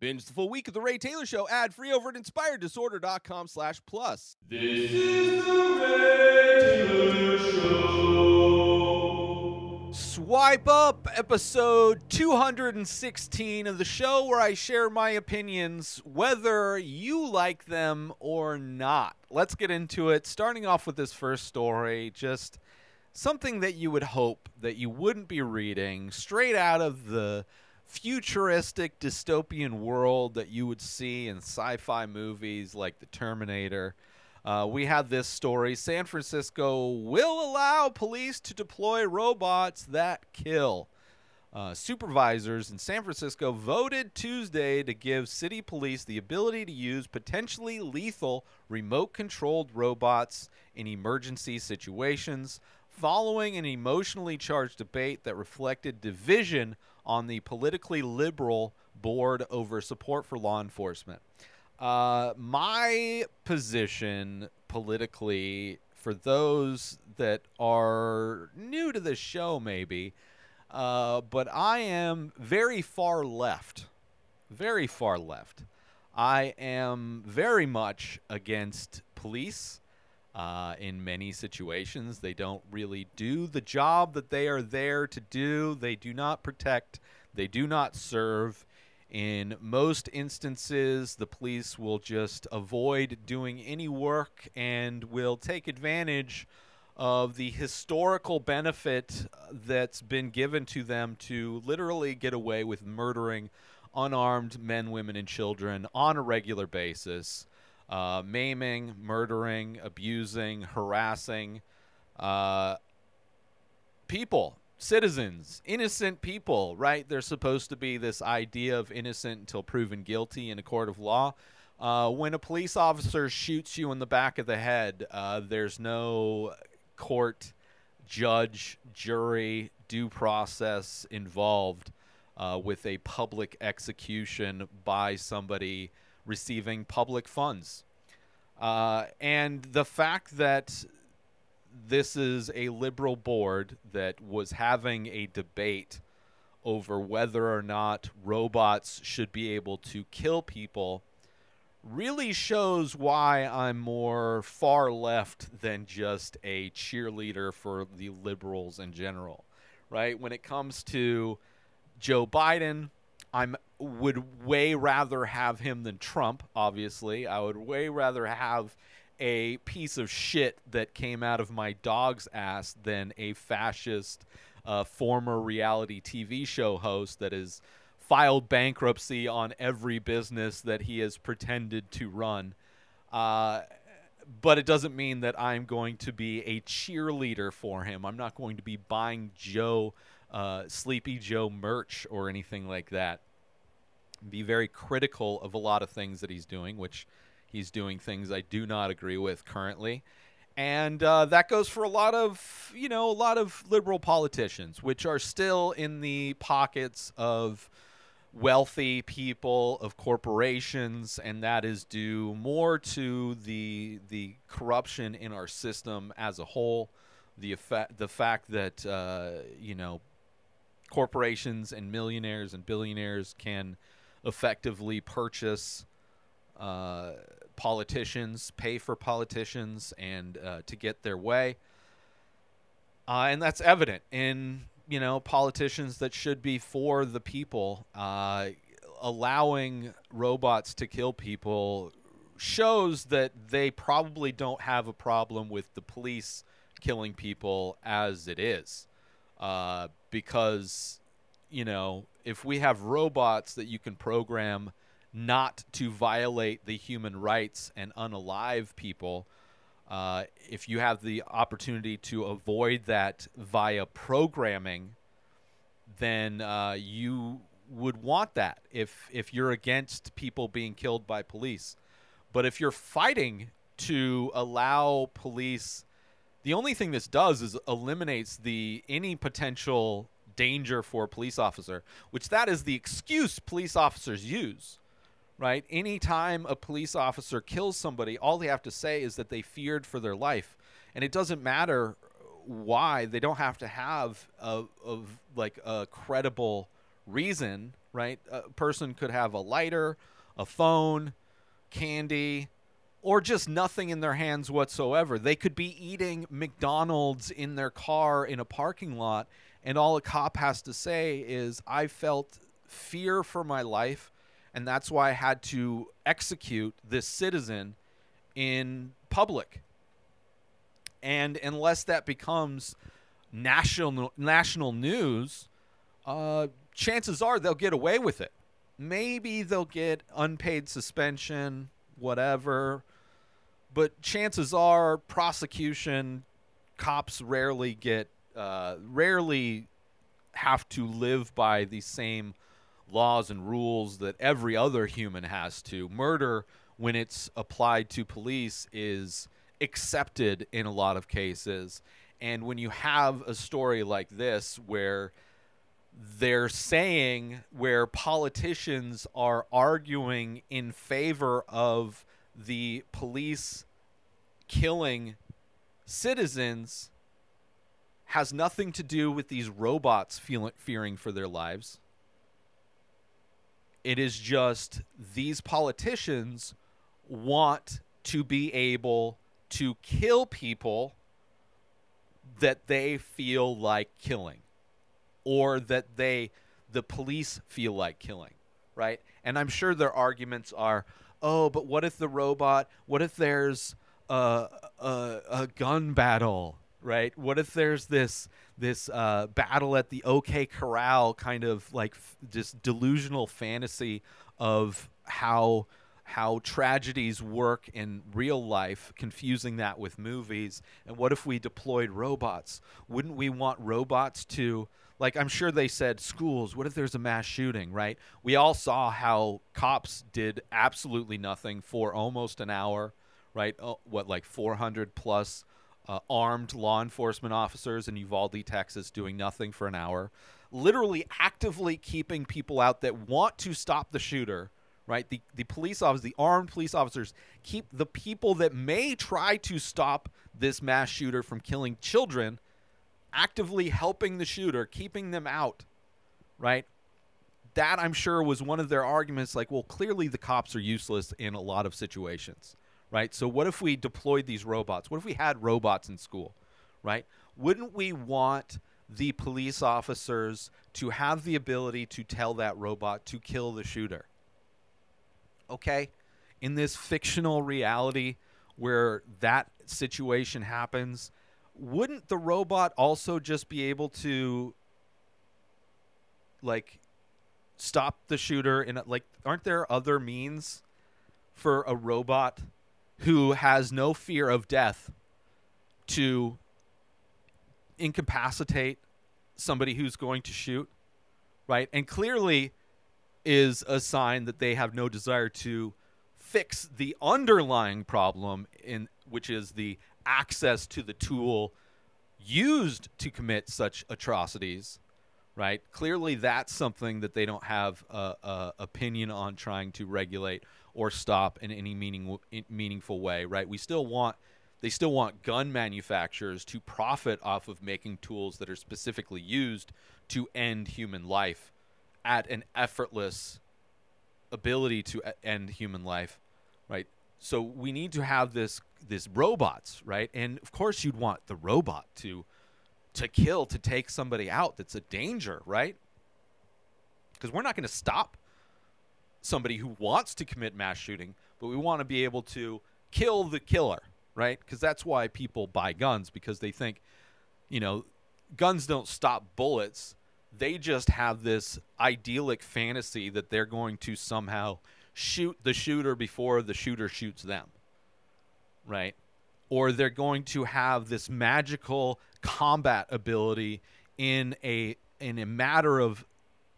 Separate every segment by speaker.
Speaker 1: Binge the full week of The Ray Taylor Show ad free over at inspireddisorder.com slash plus.
Speaker 2: This is the Ray Taylor Show.
Speaker 1: Swipe up episode 216 of the show where I share my opinions whether you like them or not. Let's get into it. Starting off with this first story, just something that you would hope that you wouldn't be reading straight out of the futuristic dystopian world that you would see in sci-fi movies like The Terminator. Uh, we have this story. San Francisco will allow police to deploy robots that kill. Uh, supervisors in San Francisco voted Tuesday to give city police the ability to use potentially lethal remote controlled robots in emergency situations following an emotionally charged debate that reflected division on the politically liberal board over support for law enforcement. Uh, my position politically, for those that are new to the show, maybe, uh, but I am very far left. Very far left. I am very much against police. Uh, in many situations, they don't really do the job that they are there to do. They do not protect, they do not serve. In most instances, the police will just avoid doing any work and will take advantage of the historical benefit that's been given to them to literally get away with murdering unarmed men, women, and children on a regular basis uh, maiming, murdering, abusing, harassing uh, people, citizens, innocent people, right? There's supposed to be this idea of innocent until proven guilty in a court of law. Uh, when a police officer shoots you in the back of the head, uh, there's no court, judge, jury, due process involved uh, with a public execution by somebody receiving public funds. Uh, and the fact that this is a liberal board that was having a debate over whether or not robots should be able to kill people really shows why I'm more far left than just a cheerleader for the liberals in general, right? When it comes to Joe Biden, I'm would way rather have him than Trump, obviously. I would way rather have a piece of shit that came out of my dog's ass than a fascist uh, former reality TV show host that has filed bankruptcy on every business that he has pretended to run. Uh, but it doesn't mean that I'm going to be a cheerleader for him. I'm not going to be buying Joe, uh, Sleepy Joe merch or anything like that be very critical of a lot of things that he's doing, which he's doing things I do not agree with currently. And uh, that goes for a lot of, you know, a lot of liberal politicians, which are still in the pockets of wealthy people, of corporations, and that is due more to the the corruption in our system as a whole, the effect, the fact that uh, you know corporations and millionaires and billionaires can effectively purchase uh, politicians, pay for politicians, and uh, to get their way. Uh, and that's evident in you know politicians that should be for the people. Uh, allowing robots to kill people shows that they probably don't have a problem with the police killing people as it is, uh, because you know if we have robots that you can program not to violate the human rights and unalive people, uh, if you have the opportunity to avoid that via programming, then uh, you would want that if if you're against people being killed by police. But if you're fighting to allow police, the only thing this does is eliminates the any potential danger for a police officer, which that is the excuse police officers use. Right? Anytime a police officer kills somebody, all they have to say is that they feared for their life. And it doesn't matter why. They don't have to have a, a like a credible reason, right? A person could have a lighter, a phone, candy, or just nothing in their hands whatsoever. They could be eating McDonald's in their car in a parking lot, and all a cop has to say is, I felt fear for my life, and that's why I had to execute this citizen in public. And unless that becomes national national news, uh, chances are they'll get away with it. Maybe they'll get unpaid suspension, whatever. But chances are, prosecution, cops rarely get, uh, rarely have to live by the same laws and rules that every other human has to. Murder, when it's applied to police, is accepted in a lot of cases. And when you have a story like this where they're saying where politicians are arguing in favor of the police killing citizens has nothing to do with these robots feeling fearing for their lives. It is just these politicians want to be able to kill people that they feel like killing or that they the police feel like killing, right? And I'm sure their arguments are, "Oh, but what if the robot? What if there's a a, a gun battle, right? What if there's this this uh, battle at the OK Corral, kind of like f- delusional fantasy of how how tragedies work in real life, confusing that with movies. And what if we deployed robots? Wouldn't we want robots to, like, I'm sure they said schools. What if there's a mass shooting, right? We all saw how cops did absolutely nothing for almost an hour, right? Oh, what, like 400 plus uh, armed law enforcement officers in Uvalde, Texas, doing nothing for an hour, literally actively keeping people out that want to stop the shooter right? The the police officers, the armed police officers, keep the people that may try to stop this mass shooter from killing children, actively helping the shooter, keeping them out, right? That I'm sure was one of their arguments. Like, well, clearly the cops are useless in a lot of situations, right? So what if we deployed these robots? What if we had robots in school, right? Wouldn't we want the police officers to have the ability to tell that robot to kill the shooter? okay, in this fictional reality where that situation happens, wouldn't the robot also just be able to like stop the shooter in a, like aren't there other means for a robot who has no fear of death to incapacitate somebody who's going to shoot right? And clearly is a sign that they have no desire to fix the underlying problem in which is the access to the tool used to commit such atrocities right clearly that's something that they don't have a, a opinion on trying to regulate or stop in any meaning, in meaningful way right we still want they still want gun manufacturers to profit off of making tools that are specifically used to end human life at an effortless ability to end human life, right? So we need to have this this robots, right? And of course you'd want the robot to to kill to take somebody out that's a danger, right? Because we're not going to stop somebody who wants to commit mass shooting, but we want to be able to kill the killer, right? Because that's why people buy guns because they think, you know, guns don't stop bullets they just have this idyllic fantasy that they're going to somehow shoot the shooter before the shooter shoots them. Right? Or they're going to have this magical combat ability in a in a matter of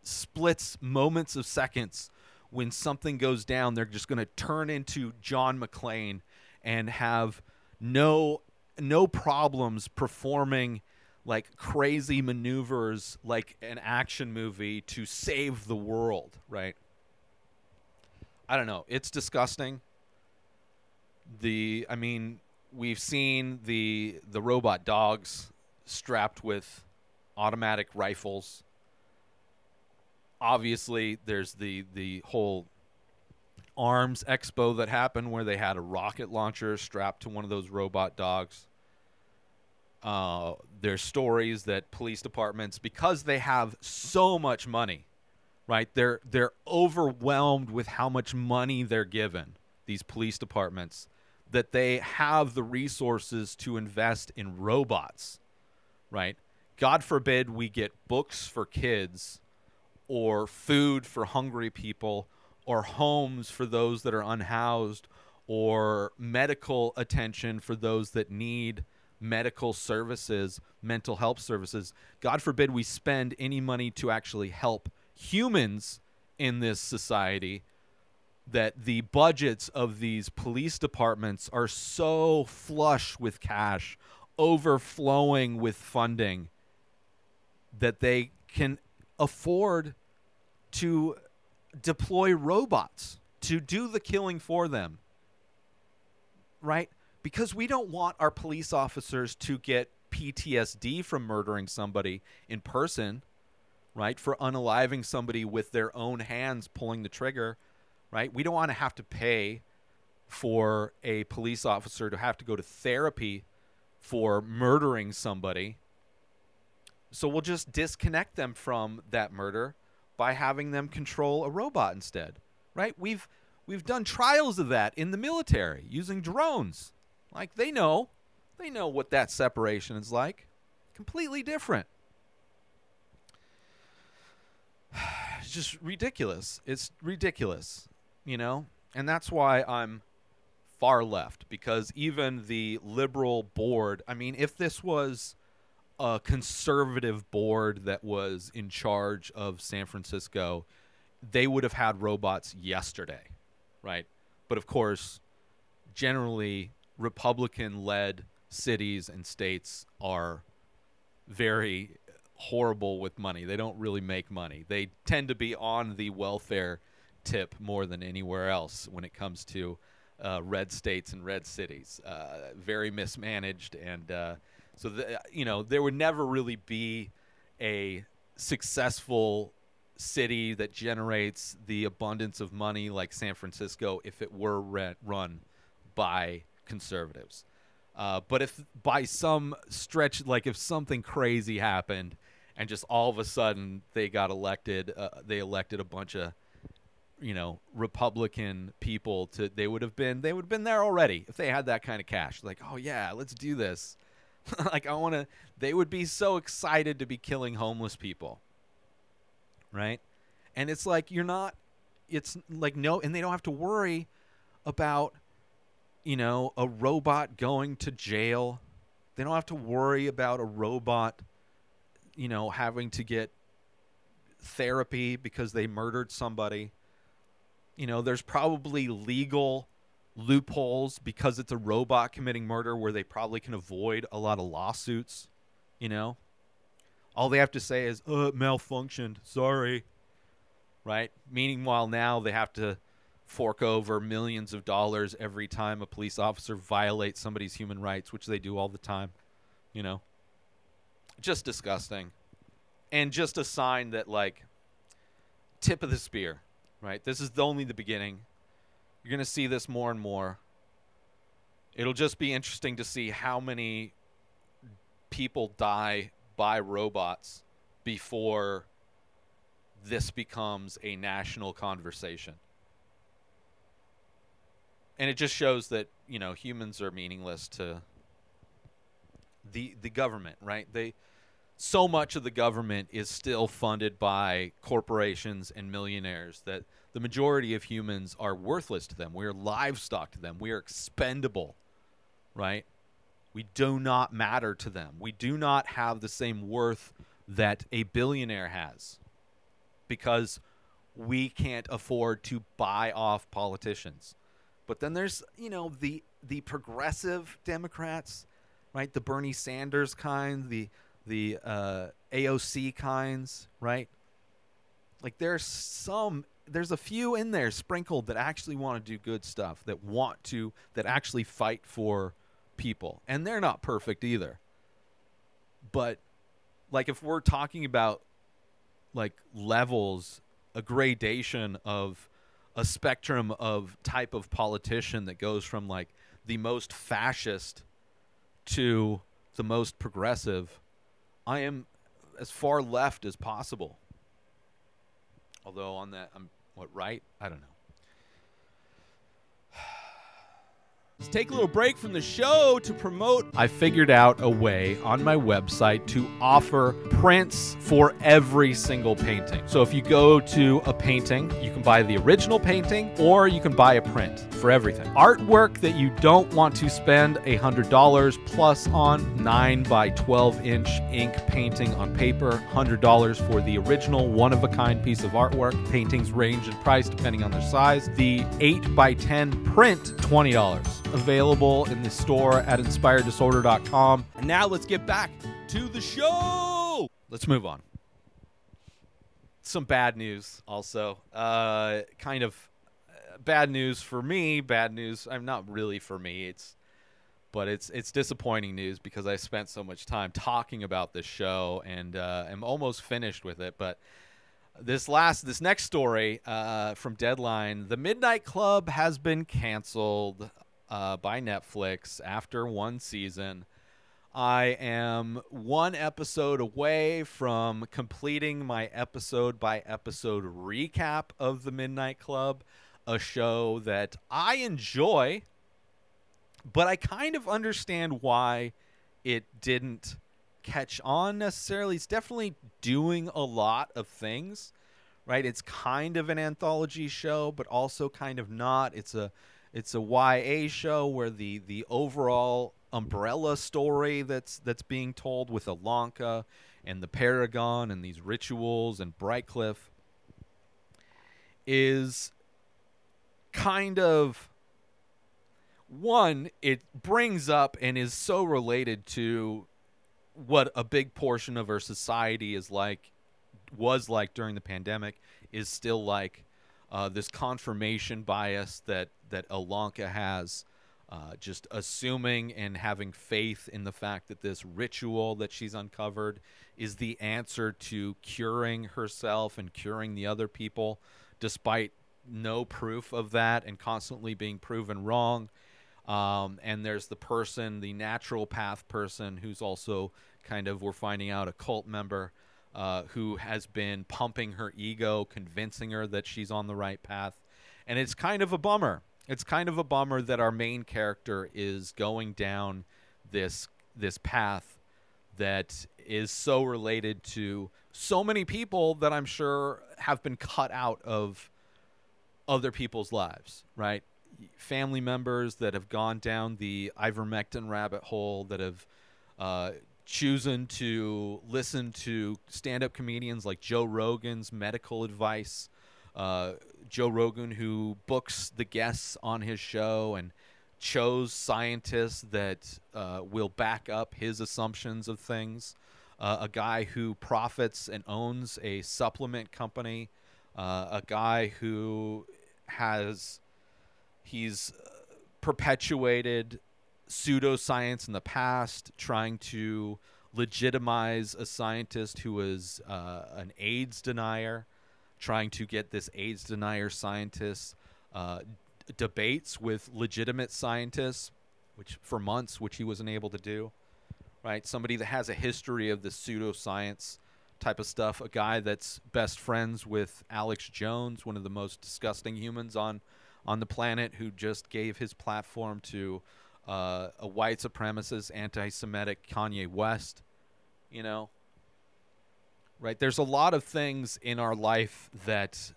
Speaker 1: splits, moments of seconds when something goes down, they're just going to turn into John McClane and have no no problems performing like crazy maneuvers like an action movie to save the world, right? I don't know. It's disgusting. The I mean, we've seen the the robot dogs strapped with automatic rifles obviously there's the the whole arms expo that happened where they had a rocket launcher strapped to one of those robot dogs. Uh, there's stories that police departments, because they have so much money, right? They're they're overwhelmed with how much money they're given. These police departments that they have the resources to invest in robots, right? God forbid we get books for kids or food for hungry people or homes for those that are unhoused or medical attention for those that need medical services, mental health services. God forbid we spend any money to actually help humans in this society that the budgets of these police departments are so flush with cash, overflowing with funding that they can afford to deploy robots to do the killing for them. Right? Because we don't want our police officers to get PTSD from murdering somebody in person, right? For unaliving somebody with their own hands pulling the trigger, right? We don't want to have to pay for a police officer to have to go to therapy for murdering somebody. So we'll just disconnect them from that murder by having them control a robot instead. Right? We've we've done trials of that in the military using drones. Like they know. They know what that separation is like. Completely different. It's just ridiculous. It's ridiculous, you know? And that's why I'm far left because even the liberal board, I mean, if this was a conservative board that was in charge of San Francisco, they would have had robots yesterday, right? But of course, generally Republican led cities and states are very horrible with money. They don't really make money. They tend to be on the welfare tip more than anywhere else when it comes to uh, red states and red cities. Uh, very mismanaged and uh, so, the, you know, there would never really be a successful city that generates the abundance of money like San Francisco if it were re- run by conservatives. Uh, but if by some stretch, like if something crazy happened and just all of a sudden they got elected, uh, they elected a bunch of, you know, Republican people to, they would have been, they would have been there already if they had that kind of cash. Like, oh yeah, let's do this. like I want to they would be so excited to be killing homeless people. Right? And it's like you're not it's like no and they don't have to worry about you know, a robot going to jail. They don't have to worry about a robot you know having to get therapy because they murdered somebody. You know, there's probably legal loopholes because it's a robot committing murder where they probably can avoid a lot of lawsuits, you know? All they have to say is, "Uh, malfunctioned. Sorry." Right? Meanwhile, now they have to fork over millions of dollars every time a police officer violates somebody's human rights, which they do all the time, you know? Just disgusting. And just a sign that like tip of the spear, right? This is only the beginning you're going to see this more and more. It'll just be interesting to see how many people die by robots before this becomes a national conversation. And it just shows that, you know, humans are meaningless to the the government, right? They so much of the government is still funded by corporations and millionaires that the majority of humans are worthless to them. We are livestock to them. We are expendable, right? We do not matter to them. We do not have the same worth that a billionaire has because we can't afford to buy off politicians. But then there's, you know, the the progressive Democrats, right? The Bernie Sanders kind, the the uh, AOC kinds, right? Like there's some there's a few in there sprinkled that actually want to do good stuff, that want to, that actually fight for people. And they're not perfect either. But like if we're talking about like levels a gradation of a spectrum of type of politician that goes from like the most fascist to the most progressive. I am as far left as possible. Although on that, I'm what right? I don't know. Let's take a little break from the show to promote. I figured out a way on my website to offer prints for every single painting. So if you go to a painting, you can buy the original painting or you can buy a print for everything. Artwork that you don't want to spend $100 plus on 9 by 12 inch ink painting on paper, $100 for the original one of a kind piece of artwork. Paintings range in price depending on their size. The 8 by 10 print, $20 available in the store at inspireddisorder.com. And now let's get back to the show. Let's move on. Some bad news also. Uh, kind of uh, bad news for me, bad news. I'm not really for me. It's but it's it's disappointing news because I spent so much time talking about this show and uh, I'm almost finished with it. But this last this next story uh, from Deadline, the Midnight Club has been canceled uh, by Netflix after one season. I am one episode away from completing my episode by episode recap of The Midnight Club, a show that I enjoy, but I kind of understand why it didn't catch on necessarily. It's definitely doing a lot of things, right? It's kind of an anthology show, but also kind of not. It's a it's a YA show where the the overall umbrella story that's that's being told with Ilonka and the Paragon and these rituals and Brightcliff is kind of one it brings up and is so related to what a big portion of our society is like was like during the pandemic is still like uh, this confirmation bias that that Ilonka has, uh, just assuming and having faith in the fact that this ritual that she's uncovered is the answer to curing herself and curing the other people, despite no proof of that and constantly being proven wrong. Um, and there's the person, the natural path person, who's also kind of, we're finding out, a cult member uh, who has been pumping her ego, convincing her that she's on the right path. And it's kind of a bummer. It's kind of a bummer that our main character is going down this this path that is so related to so many people that I'm sure have been cut out of other people's lives, right? Family members that have gone down the ivermectin rabbit hole, that have uh, chosen to listen to stand-up comedians like Joe Rogan's medical advice. Uh, Joe Rogan, who books the guests on his show and chose scientists that uh, will back up his assumptions of things. Uh, a guy who profits and owns a supplement company. Uh, a guy who has he's uh, perpetuated pseudoscience in the past, trying to legitimize a scientist who was uh, an AIDS denier, trying to get this AIDS denier scientist uh, d- debates with legitimate scientists, which for months, which he wasn't able to do. Right, somebody that has a history of the pseudoscience type of stuff. A guy that's best friends with Alex Jones, one of the most disgusting humans on on the planet, who just gave his platform to uh, a white supremacist, anti-Semitic Kanye West. You know, right? There's a lot of things in our life that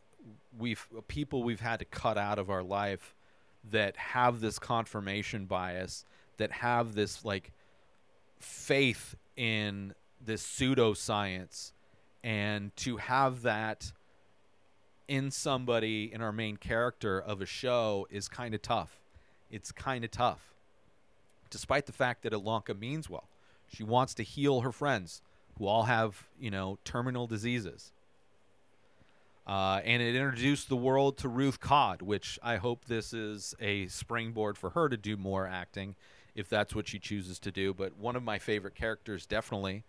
Speaker 1: we've people we've had to cut out of our life that have this confirmation bias, that have this like faith in this pseudoscience, and to have that in somebody in our main character of a show is kind of tough. It's kind of tough despite the fact that Ilonka means well. She wants to heal her friends who all have, you know, terminal diseases. Uh, and it introduced the world to Ruth Codd, which I hope this is a springboard for her to do more acting, if that's what she chooses to do. But one of my favorite characters, definitely.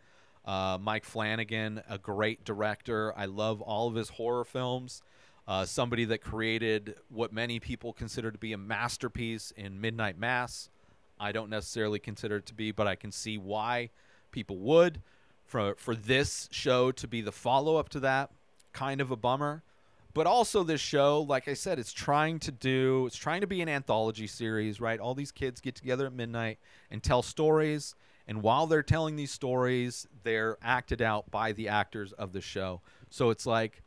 Speaker 1: Uh, Mike Flanagan, a great director. I love all of his horror films. Uh, somebody that created what many people consider to be a masterpiece in Midnight Mass. I don't necessarily consider it to be, but I can see why people would. For for this show to be the follow up to that, kind of a bummer. But also this show, like I said, it's trying to do it's trying to be an anthology series, right? All these kids get together at midnight and tell stories, and while they're telling these stories, they're acted out by the actors of the show. So it's like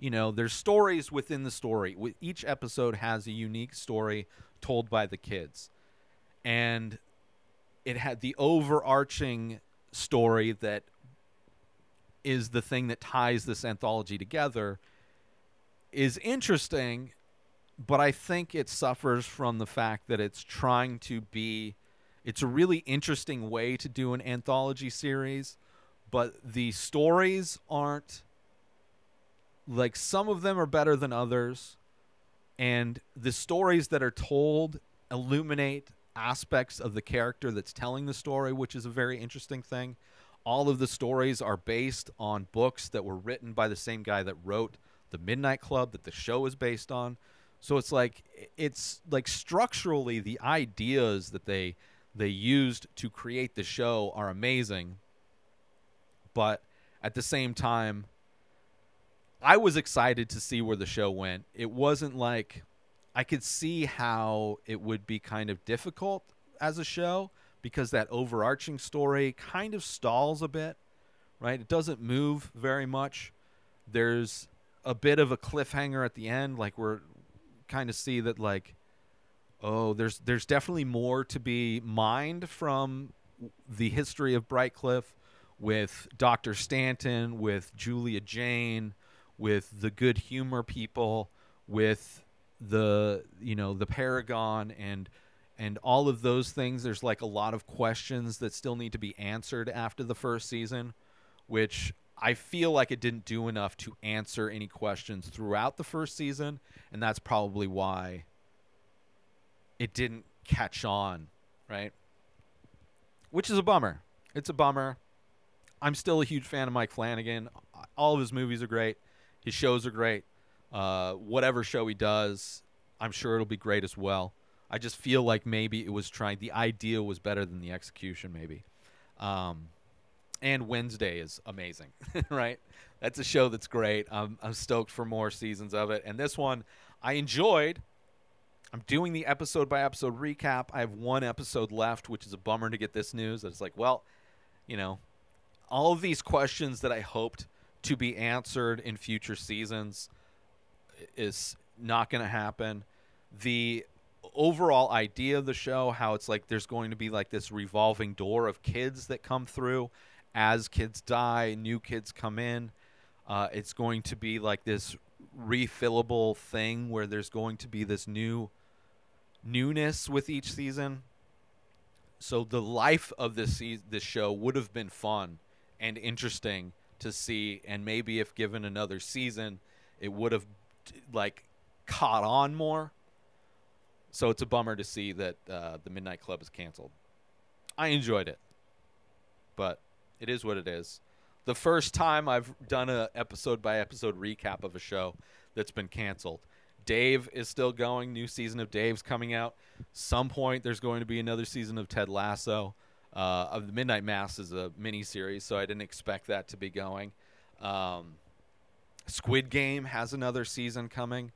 Speaker 1: you know, there's stories within the story. Each episode has a unique story told by the kids. And it had the overarching story that is the thing that ties this anthology together is interesting, but I think it suffers from the fact that it's trying to be it's a really interesting way to do an anthology series, but the stories aren't like some of them are better than others and the stories that are told illuminate aspects of the character that's telling the story which is a very interesting thing. All of the stories are based on books that were written by the same guy that wrote the midnight club that the show is based on. So it's like it's like structurally the ideas that they they used to create the show are amazing. But at the same time I was excited to see where the show went. It wasn't like I could see how it would be kind of difficult as a show because that overarching story kind of stalls a bit, right? It doesn't move very much. There's a bit of a cliffhanger at the end like we're kind of see that like oh, there's there's definitely more to be mined from the history of Brightcliff with Dr. Stanton, with Julia Jane, with the good humor people, with the you know the Paragon and and all of those things. There's like a lot of questions that still need to be answered after the first season, which I feel like it didn't do enough to answer any questions throughout the first season, and that's probably why it didn't catch on, right? Which is a bummer. It's a bummer. I'm still a huge fan of Mike Flanagan. All of his movies are great. His shows are great. Uh, whatever show he does, I'm sure it'll be great as well. I just feel like maybe it was trying. The idea was better than the execution, maybe. Um, and Wednesday is amazing, right? That's a show that's great. I'm, I'm stoked for more seasons of it. And this one, I enjoyed. I'm doing the episode by episode recap. I have one episode left, which is a bummer to get this news. It's like, well, you know, all of these questions that I hoped to be answered in future seasons is not going to happen. The overall idea of the show, how it's like there's going to be like this revolving door of kids that come through as kids die, new kids come in. Uh, it's going to be like this refillable thing where there's going to be this new newness with each season. So the life of this se- this show would have been fun and interesting to see, and maybe if given another season, it would have like caught on more. So it's a bummer to see that uh, the Midnight Club is canceled. I enjoyed it, but it is what it is. The first time I've done a episode by episode recap of a show that's been canceled. Dave is still going. New season of Dave's coming out. Some point there's going to be another season of Ted Lasso uh, of the Midnight Mass is a mini series, so I didn't expect that to be going. Um, Squid Game has another season coming.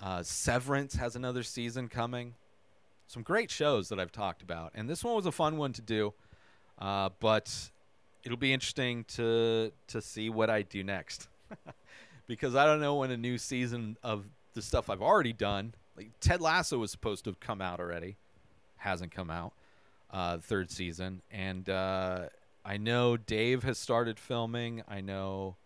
Speaker 1: Uh, Severance has another season coming. Some great shows that I've talked about, and this one was a fun one to do. Uh, but it'll be interesting to to see what I do next, because I don't know when a new season of the stuff I've already done. Like Ted Lasso was supposed to have come out already, hasn't come out uh, third season, and uh, I know Dave has started filming. I know,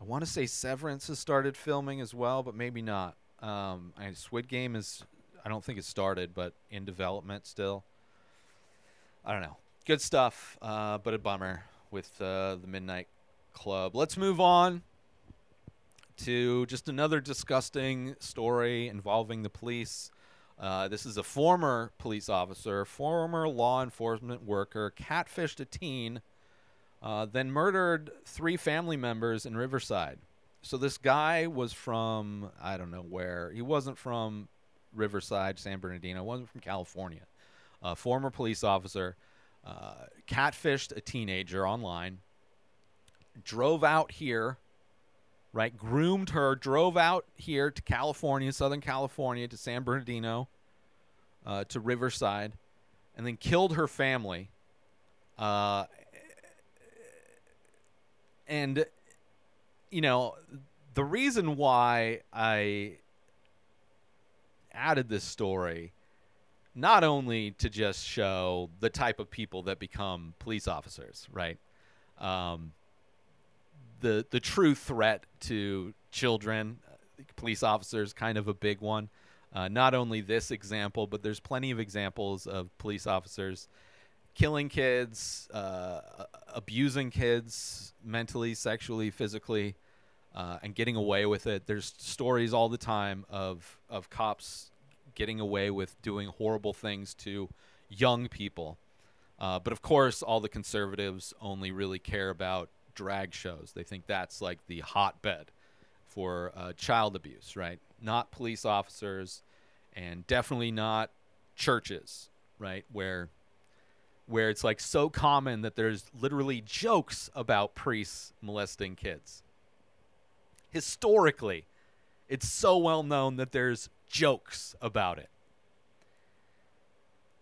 Speaker 1: I want to say Severance has started filming as well, but maybe not. Um, I, Squid Game is, I don't think it started, but in development still. I don't know. Good stuff, uh, but a bummer with uh, the Midnight Club. Let's move on to just another disgusting story involving the police. Uh, this is a former police officer, former law enforcement worker, catfished a teen uh, then murdered three family members in Riverside. So this guy was from I don't know where. He wasn't from Riverside, San Bernardino. wasn't from California. A former police officer uh, catfished a teenager online. Drove out here, right? Groomed her. Drove out here to California, Southern California, to San Bernardino, uh, to Riverside, and then killed her family. Uh, and you know the reason why I added this story not only to just show the type of people that become police officers, right? Um, the the true threat to children, police officers, kind of a big one. Uh, not only this example, but there's plenty of examples of police officers killing kids, uh, abusing kids mentally, sexually, physically, uh, and getting away with it. There's stories all the time of of cops getting away with doing horrible things to young people. Uh, but of course, all the conservatives only really care about drag shows. They think that's like the hotbed for uh, child abuse, right? Not police officers, and definitely not churches, right? Where where it's like so common that there's literally jokes about priests molesting kids. Historically, it's so well known that there's jokes about it.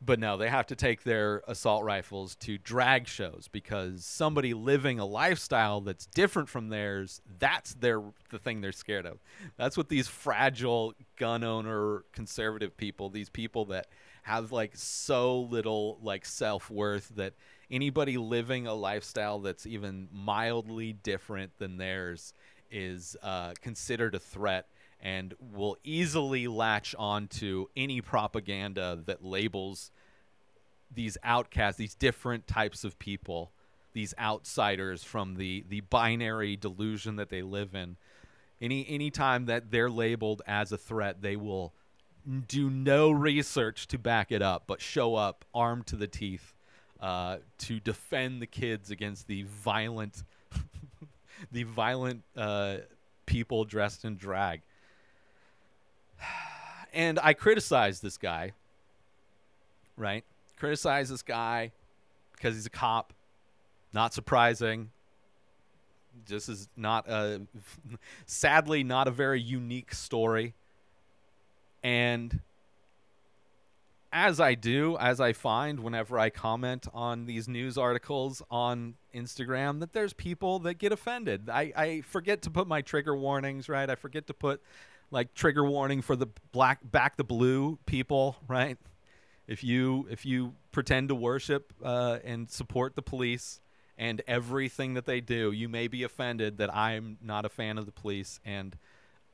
Speaker 1: But no, they have to take their assault rifles to drag shows because somebody living a lifestyle that's different from theirs, that's their the thing they're scared of. That's what these fragile gun owner conservative people, these people that have like so little like self-worth that anybody living a lifestyle that's even mildly different than theirs is uh, considered a threat and will easily latch onto any propaganda that labels these outcasts, these different types of people, these outsiders from the the binary delusion that they live in. Any any time that they're labeled as a threat, they will do no research to back it up, but show up armed to the teeth uh, to defend the kids against the violent, the violent uh, people dressed in drag. And I criticize this guy, right? Criticize this guy because he's a cop. Not surprising. This is not a, sadly, not a very unique story. And as I do, as I find whenever I comment on these news articles on Instagram, that there's people that get offended. I, I forget to put my trigger warnings, right? I forget to put like trigger warning for the black back the blue people, right? If you if you pretend to worship uh, and support the police and everything that they do, you may be offended that I'm not a fan of the police and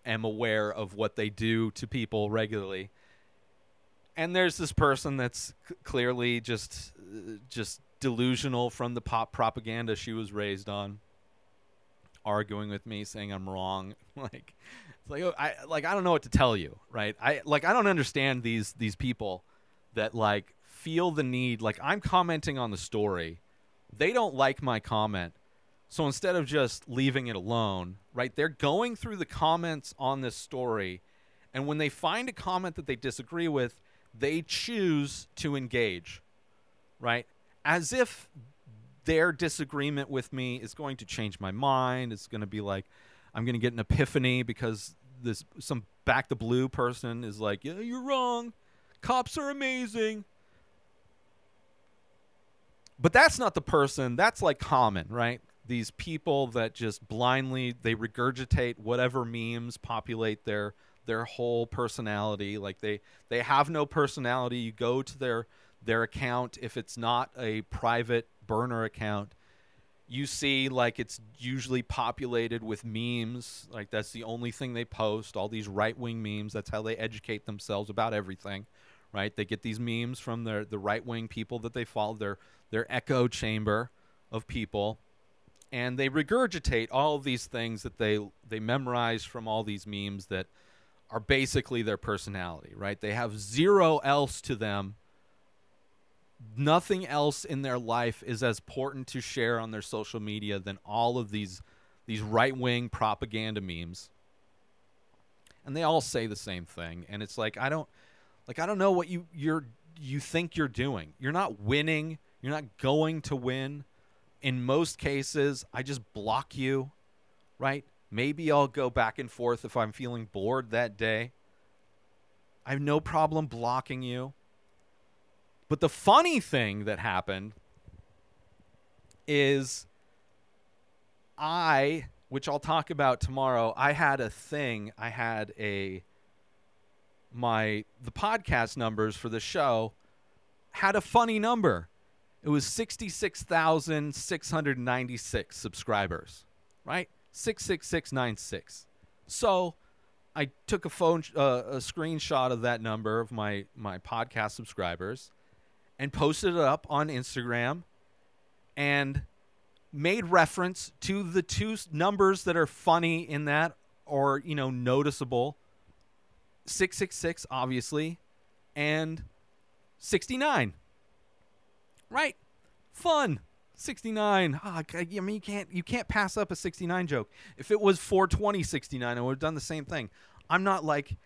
Speaker 1: am aware of what they do to people regularly. And there's this person that's c- clearly just uh, just delusional from the pop propaganda she was raised on, arguing with me, saying I'm wrong. like, like oh, I like I don't know what to tell you, right? I like I don't understand these these people that like feel the need. Like I'm commenting on the story, they don't like my comment, so instead of just leaving it alone, right, they're going through the comments on this story. And when they find a comment that they disagree with, they choose to engage, right? As if their disagreement with me is going to change my mind. It's going to be like, I'm going to get an epiphany because this some back the blue person is like, yeah, you're wrong. Cops are amazing. But that's not the person. That's like common, right? These people that just blindly they regurgitate whatever memes populate their their whole personality. Like they they have no personality. You go to their their account if it's not a private burner account. You see like it's usually populated with memes. Like that's the only thing they post. All these right wing memes. That's how they educate themselves about everything. Right? They get these memes from their the right wing people that they follow. Their their echo chamber of people and they regurgitate all of these things that they they memorize from all these memes that are basically their personality, right? They have zero else to them. Nothing else in their life is as important to share on their social media than all of these these right-wing propaganda memes. And they all say the same thing and it's like i don't like i don't know what you you're you think you're doing. You're not winning. You're not going to win in most cases i just block you right maybe i'll go back and forth if i'm feeling bored that day i have no problem blocking you but the funny thing that happened is I, which I'll talk about tomorrow, I had a thing. I had a my the podcast numbers for the show had a funny number. It was 66,696 subscribers, right? 66696. So, I took a phone uh, a screenshot of that number of my my podcast subscribers and posted it up on Instagram and made reference to the two numbers that are funny in that or, you know, noticeable 666, obviously, and 69. Right? Fun. 69. Ah, I mean, you can't you can't pass up a 69 joke. If it was 420 69, I would have done the same thing. I'm not like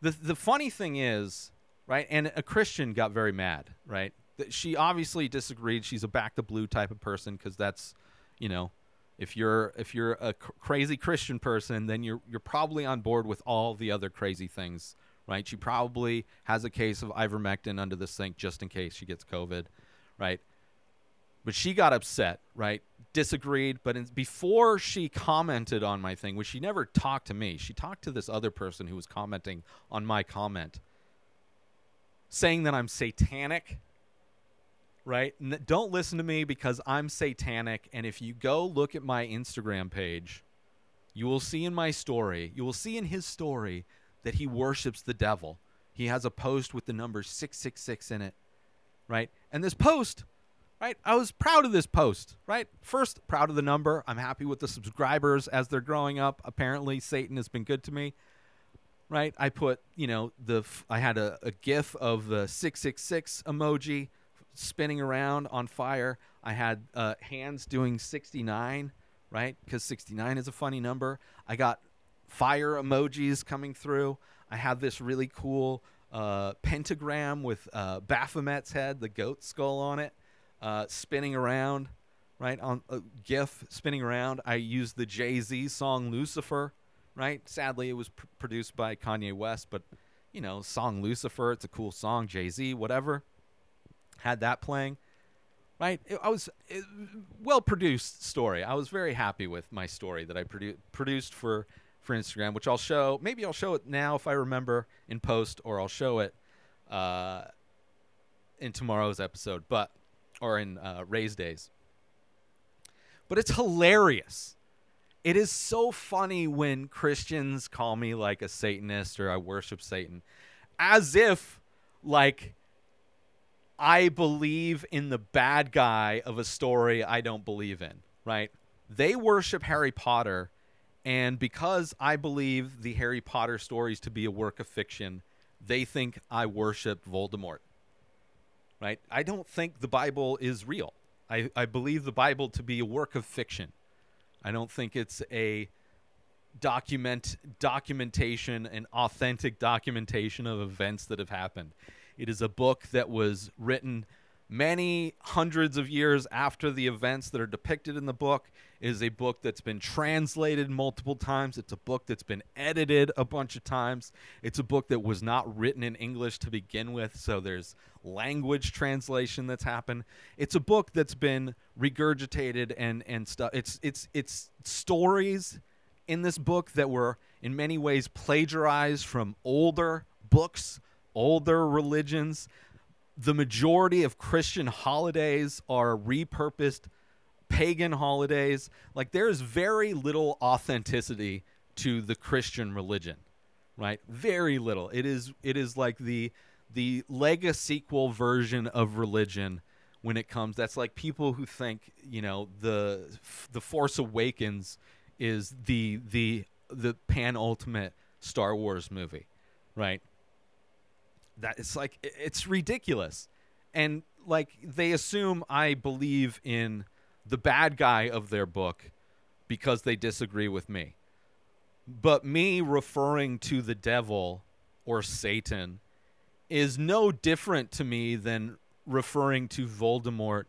Speaker 1: the the funny thing is, right? And a Christian got very mad, right? She obviously disagreed. She's a back to blue type of person because that's, you know, if you're if you're a cr- crazy Christian person, then you're you're probably on board with all the other crazy things, right? She probably has a case of ivermectin under the sink just in case she gets COVID, right? But she got upset, right? Disagreed, but in, before she commented on my thing, which she never talked to me, she talked to this other person who was commenting on my comment, saying that I'm satanic right? N- don't listen to me because I'm satanic. And if you go look at my Instagram page, you will see in my story, you will see in his story that he worships the devil. He has a post with the number 666 in it, right? And this post, right? I was proud of this post, right? First, proud of the number. I'm happy with the subscribers as they're growing up. Apparently, Satan has been good to me right? I put, you know, the I had a, a GIF of the six six six emoji spinning around on fire. I had uh, hands doing sixty nine, right? Because sixty nine is a funny number. I got fire emojis coming through. I had this really cool uh, pentagram with uh, Baphomet's head, the goat skull on it, uh, spinning around. Right on a GIF spinning around. I used the Jay Z song Lucifer right? Sadly, it was pr- produced by Kanye West, but you know, song Lucifer, it's a cool song, Jay Z, whatever. Had that playing, right? It, I was well produced story. I was very happy with my story that I produ- produced for for Instagram, which I'll show. Maybe I'll show it now if I remember in post, or I'll show it uh, in tomorrow's episode, but or in uh, Ray's days. But it's hilarious it is so funny when Christians call me like a Satanist or I worship Satan, as if like I believe in the bad guy of a story I don't believe in, right? They worship Harry Potter, and because I believe the Harry Potter stories to be a work of fiction, they think I worship Voldemort, right? I don't think the Bible is real. I, I believe the Bible to be a work of fiction. I don't think it's a document documentation and authentic documentation of events that have happened. It is a book that was written many hundreds of years after the events that are depicted in the book. It is a book that's been translated multiple times. It's a book that's been edited a bunch of times. It's a book that was not written in English to begin with, so there's language translation that's happened. It's a book that's been regurgitated and and stuff. It's it's it's stories in this book that were in many ways plagiarized from older books, older religions. The majority of Christian holidays are repurposed pagan holidays. Like there's very little authenticity to the Christian religion, right? Very little. It is it is like the the Lega sequel version of religion when it comes. That's like people who think you know the the Force Awakens is the the the pan ultimate Star Wars movie, right? That it's like it's ridiculous, and like they assume I believe in the bad guy of their book because they disagree with me. But me referring to the devil or Satan is no different to me than referring to Voldemort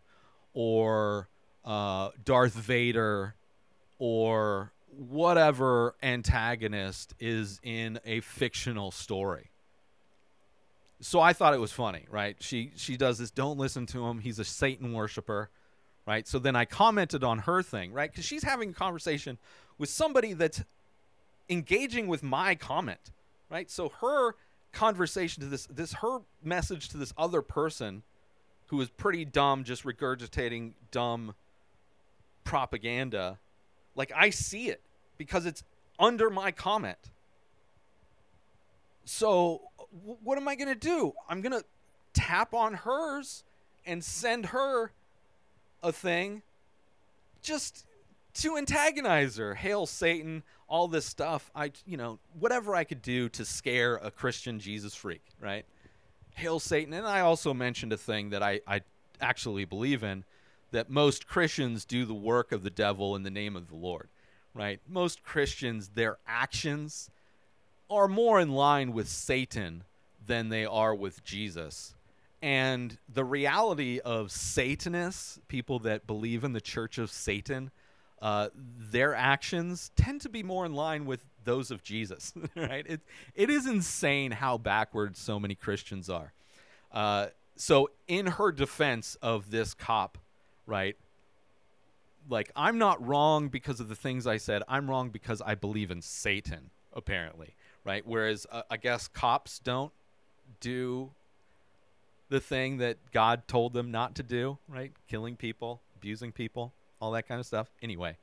Speaker 1: or uh, Darth Vader or whatever antagonist is in a fictional story. So I thought it was funny, right? She she does this. Don't listen to him. He's a Satan worshiper, right? So then I commented on her thing, right? Because she's having a conversation with somebody that's engaging with my comment, right? So her conversation to this this her message to this other person who is pretty dumb, just regurgitating dumb propaganda. Like I see it because it's under my comment. So what am I going to do? I'm going to tap on hers and send her a thing just to antagonize her. Hail Satan, all this stuff. I you know, whatever I could do to scare a Christian Jesus freak, right? Hail Satan. And I also mentioned a thing that I, I actually believe in that most Christians do the work of the devil in the name of the Lord, right? Most Christians, their actions are more in line with Satan than they are with Jesus. And the reality of Satanists, people that believe in the church of Satan, uh, their actions tend to be more in line with those of Jesus, right? It, it is insane how backwards so many Christians are. Uh, so, in her defense of this cop, right? Like, I'm not wrong because of the things I said. I'm wrong because I believe in Satan, apparently, right? Whereas uh, I guess cops don't do the thing that God told them not to do, right? Killing people, abusing people, all that kind of stuff. Anyway,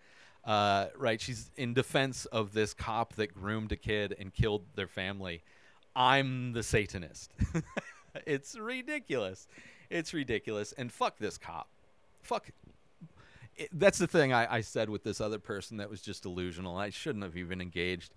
Speaker 1: uh, right? She's in defense of this cop that groomed a kid and killed their family. I'm the Satanist. it's ridiculous. It's ridiculous. And fuck this cop. Fuck. It, that's the thing I, I said with this other person that was just delusional. I shouldn't have even engaged.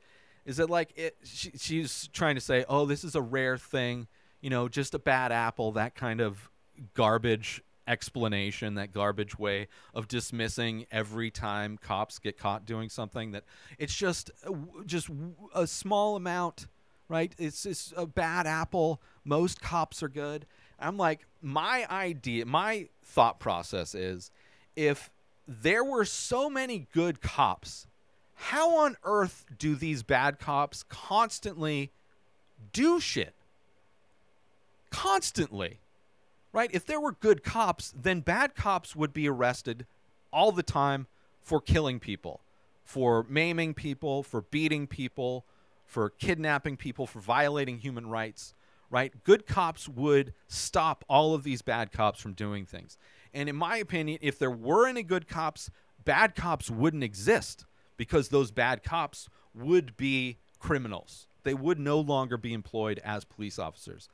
Speaker 1: Is that like it? She, she's trying to say, oh, this is a rare thing. You know, just a bad apple. That kind of garbage explanation, that garbage way of dismissing every time cops get caught doing something. That it's just uh, just a small amount, right? It's just a bad apple. Most cops are good. I'm like, my idea, my thought process is, if there were so many good cops, how on earth do these bad cops constantly do shit? Constantly right? If there were good cops, then bad cops would be arrested all the time for killing people, for maiming people, for beating people, for kidnapping people, for violating human rights, right? Good cops would stop all of these bad cops from doing things. And in my opinion, if there were any good cops, bad cops wouldn't exist because those bad cops would be criminals. They would no longer be employed as police officers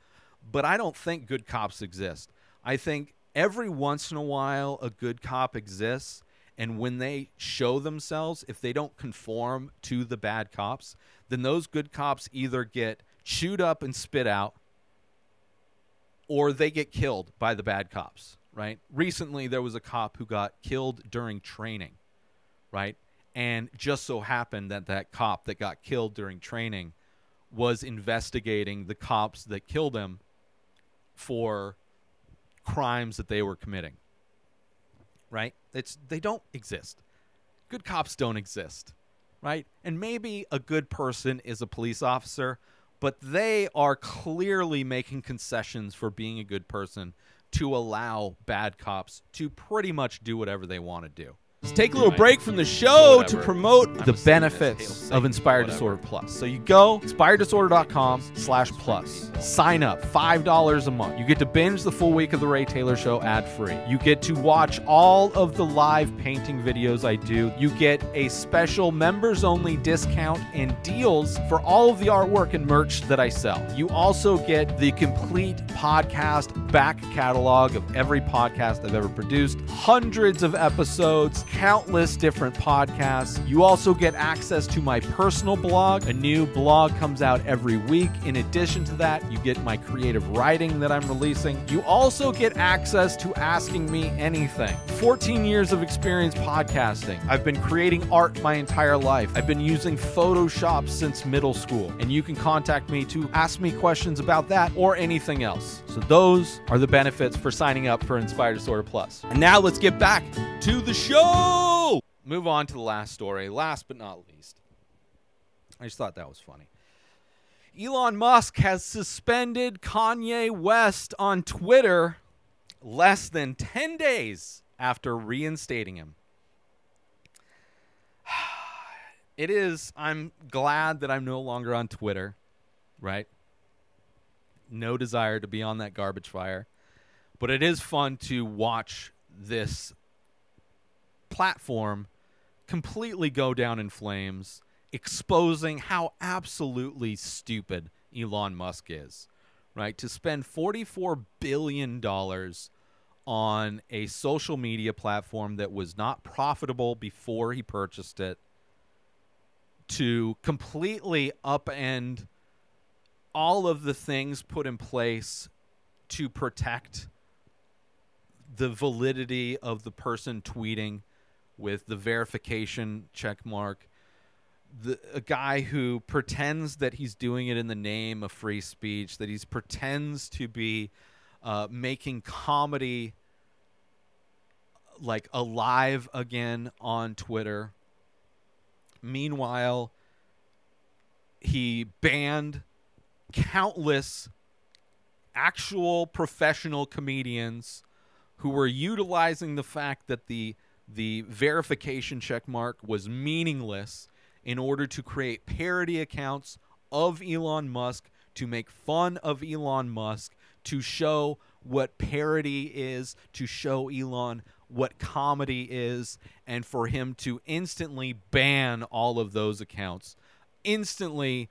Speaker 1: but I don't think good cops exist. I think every once in a while a good cop exists, and when they show themselves, if they don't conform to the bad cops, then those good cops either get chewed up and spit out or they get killed by the bad cops, right? Recently, there was a cop who got killed during training, right? And just so happened that that cop that got killed during training was investigating the cops that killed him for crimes that they were committing. Right? It's they don't exist. Good cops don't exist. Right? And maybe a good person is a police officer, but they are clearly making concessions for being a good person to allow bad cops to pretty much do whatever they want to do. Let's take a little break from the show to promote the benefits of Inspired Disorder Plus. So you go inspireddisorder.com slash plus. Sign up, $5 a month. You get to binge the full week of the Ray Taylor Show ad-free. You get to watch all of the live painting videos I do. You get a special members-only discount and deals for all of the artwork and merch that I sell. You also get the complete podcast back catalog of every podcast I've ever produced, hundreds of episodes, countless different podcasts. You also get access to my personal blog. A new blog comes out every week. In addition to that, you get my creative writing that I'm releasing. You also get access to asking me anything. 14 years of experience podcasting. I've been creating art my entire life. I've been using Photoshop since middle school, and you can contact me to ask me questions about that or anything else. So those are the benefits for signing up for Inspired Disorder Plus. And now let's get back to the show. Move on to the last story. Last but not least. I just thought that was funny. Elon Musk has suspended Kanye West on Twitter less than 10 days after reinstating him. It is, I'm glad that I'm no longer on Twitter, right? No desire to be on that garbage fire. But it is fun to watch this platform completely go down in flames, exposing how absolutely stupid Elon Musk is, right? To spend $44 billion on a social media platform that was not profitable before he purchased it, to completely upend all of the things put in place to protect the validity of the person tweeting with the verification check mark. The a guy who pretends that he's doing it in the name of free speech that he's pretends to be uh, making comedy like alive again on twitter. Meanwhile he banned countless actual professional comedians who were utilizing the fact that the the verification check mark was meaningless in order to create parody accounts of Elon Musk to make fun of Elon Musk to show what parody is to show Elon what comedy is and for him to instantly ban all of those accounts instantly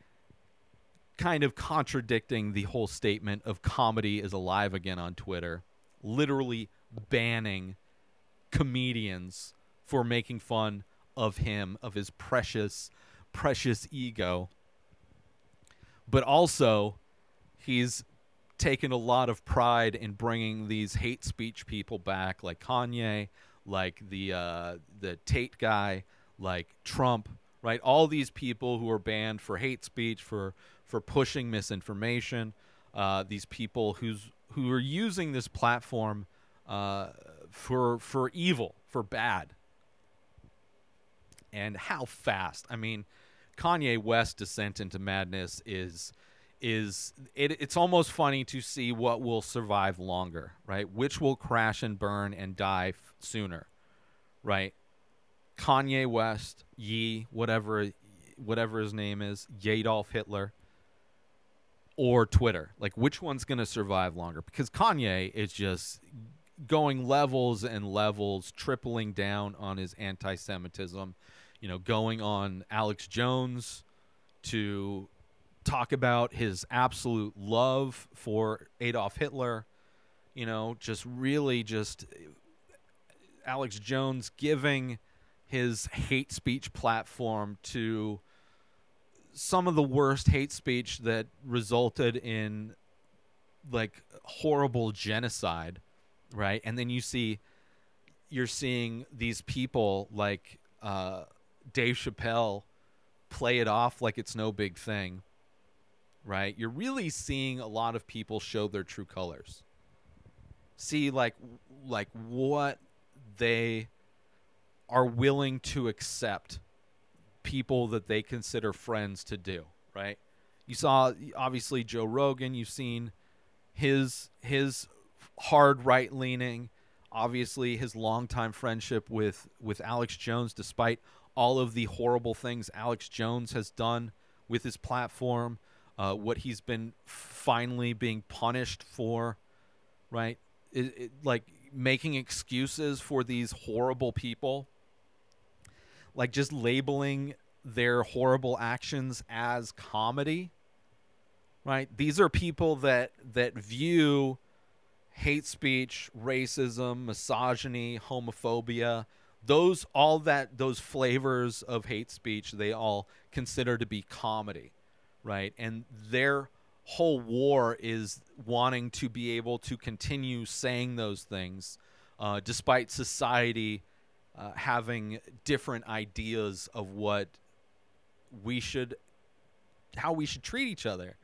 Speaker 1: kind of contradicting the whole statement of comedy is alive again on Twitter, literally banning comedians for making fun of him, of his precious, precious ego. But also, he's taken a lot of pride in bringing these hate speech people back, like Kanye, like the uh, the Tate guy, like Trump, right? All these people who are banned for hate speech, for for pushing misinformation. Uh, these people who's who are using this platform uh, for for evil, for bad. And how fast? I mean, Kanye West descent into madness is is it, it's almost funny to see what will survive longer, right? Which will crash and burn and die f- sooner, right? Kanye West, Ye, whatever whatever his name is, Yadolf Hitler, or Twitter. Like which one's going to survive longer? Because Kanye is just going levels and levels, tripling down on his anti-Semitism. You know, going on Alex Jones to talk about his absolute love for Adolf Hitler. You know, just really just Alex Jones giving his hate speech platform to some of the worst hate speech that resulted in like horrible genocide, right? And then you see you're seeing these people like uh, Dave Chappelle play it off like it's no big thing, right? You're really seeing a lot of people show their true colors. See like like what they are willing to accept people that they consider friends to do, right? You saw obviously Joe Rogan, you've seen his his hard right leaning, obviously his longtime friendship with with Alex Jones despite all of the horrible things Alex Jones has done with his platform, uh, what he's been finally being punished for, right? It, it, like making excuses for these horrible people. Like just labeling their horrible actions as comedy right? These are people that that view hate speech, racism, misogyny, homophobia, those all that those flavors of hate speech they all consider to be comedy, right? And their whole war is wanting to be able to continue saying those things uh, despite society uh, having different ideas of what we should how we should treat each other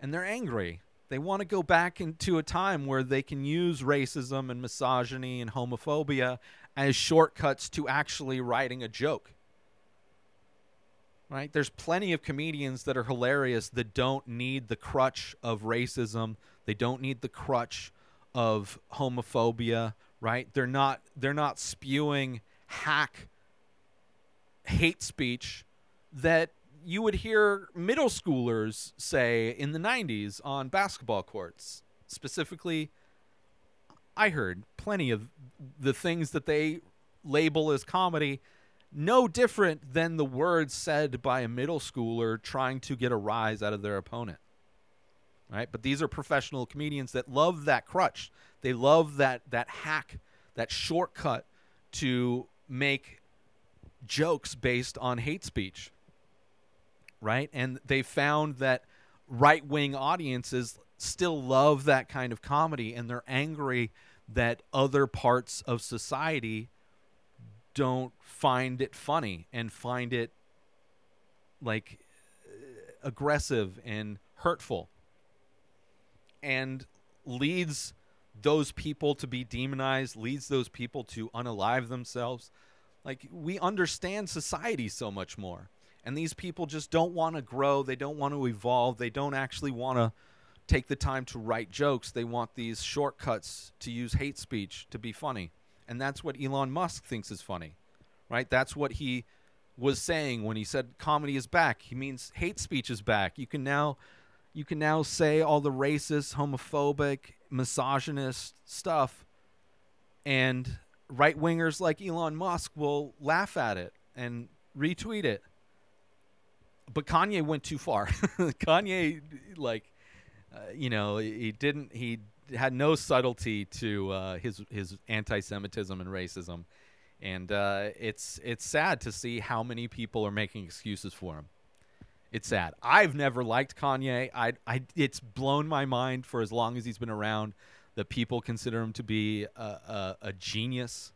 Speaker 1: and they're angry they want to go back into a time where they can use racism and misogyny and homophobia as shortcuts to actually writing a joke. Right? There's plenty of comedians that are hilarious that don't need the crutch of racism. They don't need the crutch of homophobia right? They're not they're not spewing hack hate speech that you would hear middle schoolers say in the 90s on basketball courts specifically i heard plenty of the things that they label as comedy no different than the words said by a middle schooler trying to get a rise out of their opponent right? But these are professional comedians that love that crutch. They love that that hack, that shortcut to make jokes based on hate speech. Right? And they found that right-wing audiences still love that kind of comedy and they're angry that other parts of society don't find it funny and find it like uh, aggressive and hurtful and leads those people to be demonized, leads those people to unalive themselves. Like we understand society so much more. And these people just don't want to grow, they don't want to evolve, they don't actually want to take the time to write jokes. They want these shortcuts to use hate speech to be funny. And that's what Elon Musk thinks is funny. Right? That's what he was saying when he said comedy is back. He means hate speech is back. You can now you can now say all the racist, homophobic, misogynist stuff, and right wingers like Elon Musk will laugh at it and retweet it. But Kanye went too far. Kanye, like, uh, you know, he didn't. He had no subtlety to uh, his his anti-Semitism and racism, and uh, it's it's sad to see how many people are making excuses for him. It's sad. I've never liked Kanye. I, I, it's blown my mind for as long as he's been around that people consider him to be a, a, a genius.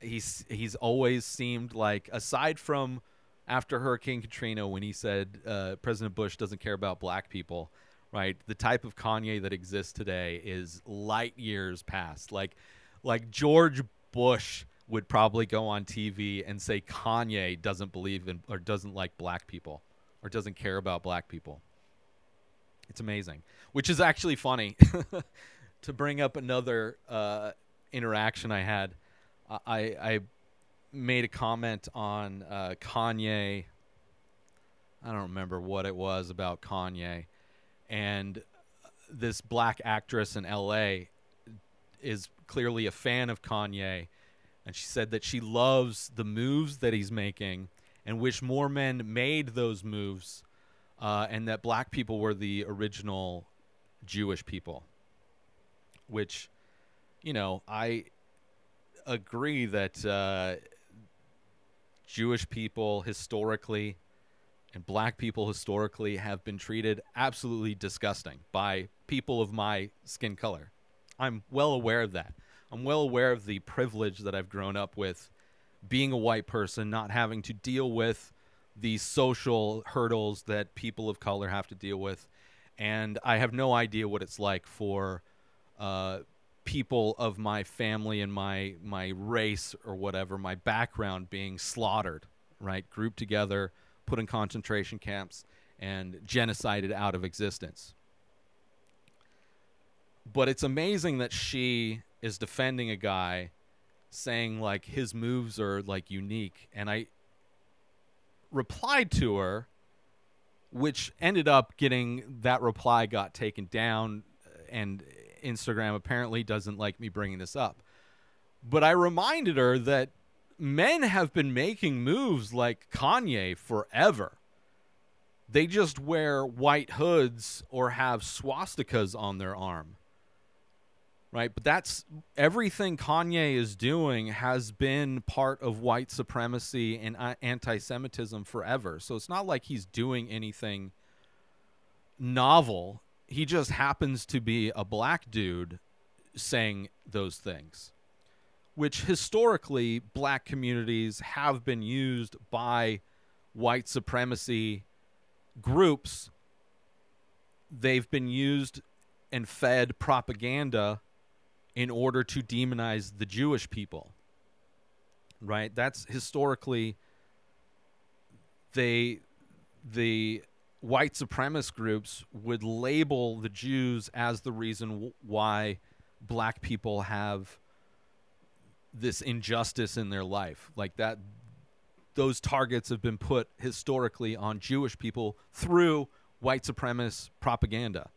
Speaker 1: He's he's always seemed like, aside from after Hurricane Katrina, when he said uh, President Bush doesn't care about black people, right? The type of Kanye that exists today is light years past. Like, like George Bush would probably go on TV and say Kanye doesn't believe in or doesn't like black people or doesn't care about black people. It's amazing, which is actually funny. to bring up another uh, interaction I had, I, I made a comment on uh, Kanye. I don't remember what it was about Kanye, and this black actress in L.A. is clearly a fan of Kanye and she said that she loves the moves that he's making and wish more men made those moves uh, and that black people were the original Jewish people. Which, you know, I agree that uh, Jewish people historically and black people historically have been treated absolutely disgusting by people of my skin color. I'm well aware of that. I'm well aware of the privilege that I've grown up with being a white person, not having to deal with the social hurdles that people of color have to deal with. And I have no idea what it's like for uh, people of my family and my my race or whatever, my background being slaughtered, right? Grouped together, put in concentration camps, and genocided out of existence. But it's amazing that she is defending a guy saying like his moves are like unique and I replied to her which ended up getting that reply got taken down uh, and Instagram apparently doesn't like me bringing this up. But I reminded her that men have been making moves like Kanye forever. They just wear white hoods or have swastikas on their arm. Right? But that's everything Kanye is doing has been part of white supremacy and uh, anti Semitism forever. So it's not like he's doing anything novel. He just happens to be a black dude saying those things, which historically black communities have been used by white supremacy groups. They've been used and fed propaganda in order to demonize the Jewish people. Right? That's historically they the white supremacist groups would label the Jews as the reason w- why black people have this injustice in their life. Like that those targets have been put historically on Jewish people through white supremacist propaganda.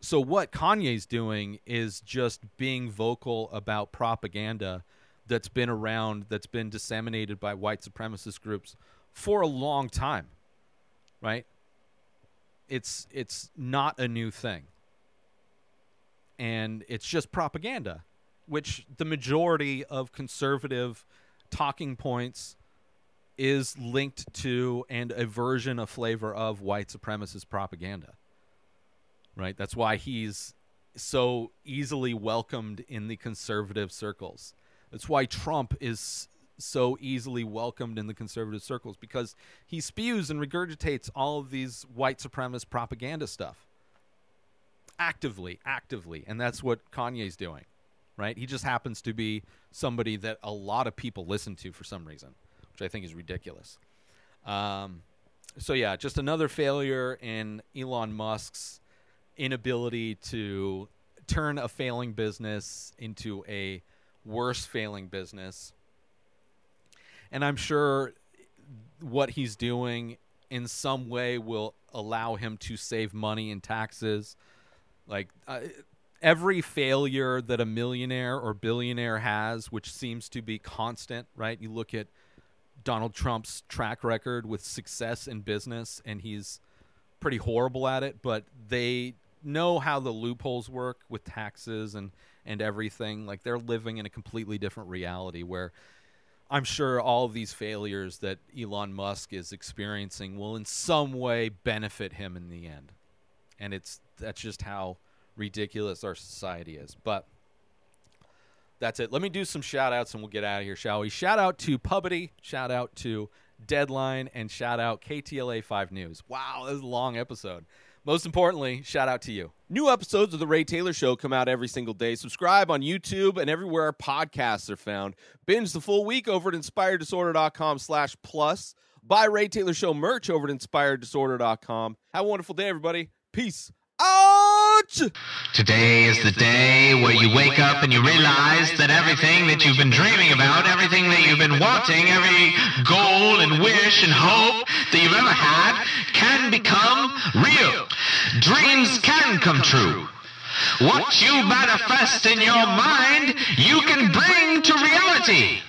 Speaker 1: So what Kanye's doing is just being vocal about propaganda that's been around, that's been disseminated by white supremacist groups for a long time. Right? It's it's not a new thing. And it's just propaganda, which the majority of conservative talking points is linked to and a version, a flavor of white supremacist propaganda. Right? That's why he's so easily welcomed in the conservative circles. That's why Trump is so easily welcomed in the conservative circles because he spews and regurgitates all of these white supremacist propaganda stuff actively, actively, and that's what Kanye's doing, right? He just happens to be somebody that a lot of people listen to for some reason, which I think is ridiculous. Um, so yeah, just another failure in Elon Musk's inability to turn a failing business into a worse failing business. And I'm sure what he's doing in some way will allow him to save money in taxes. Like uh, every failure that a millionaire or billionaire has, which seems to be constant, right? You look at Donald Trump's track record with success in business, and he's pretty horrible at it, but they know how the loopholes work with taxes and and everything. Like they're living in a completely different reality where I'm sure all these failures that Elon Musk is experiencing will in some way benefit him in the end. And it's that's just how ridiculous our society is. But that's it. Let me do some shout outs and we'll get out of here, shall we? Shout out to Pubity, shout out to Deadline, and shout out KTLA 5 News. Wow, this is a long episode. Most importantly, shout out to you.
Speaker 3: New episodes of The Ray Taylor Show come out every single day. Subscribe on YouTube and everywhere our podcasts are found. Binge the full week over at inspireddisorder.com slash plus. Buy Ray Taylor Show merch over at inspireddisorder.com. Have a wonderful day, everybody. Peace out!
Speaker 4: Today is the day where you wake up and you realize that everything that you've been dreaming about, everything that you've been wanting, every goal and wish and hope that you've ever had can become real. Dreams can come true. What you manifest in your mind, you can bring to reality.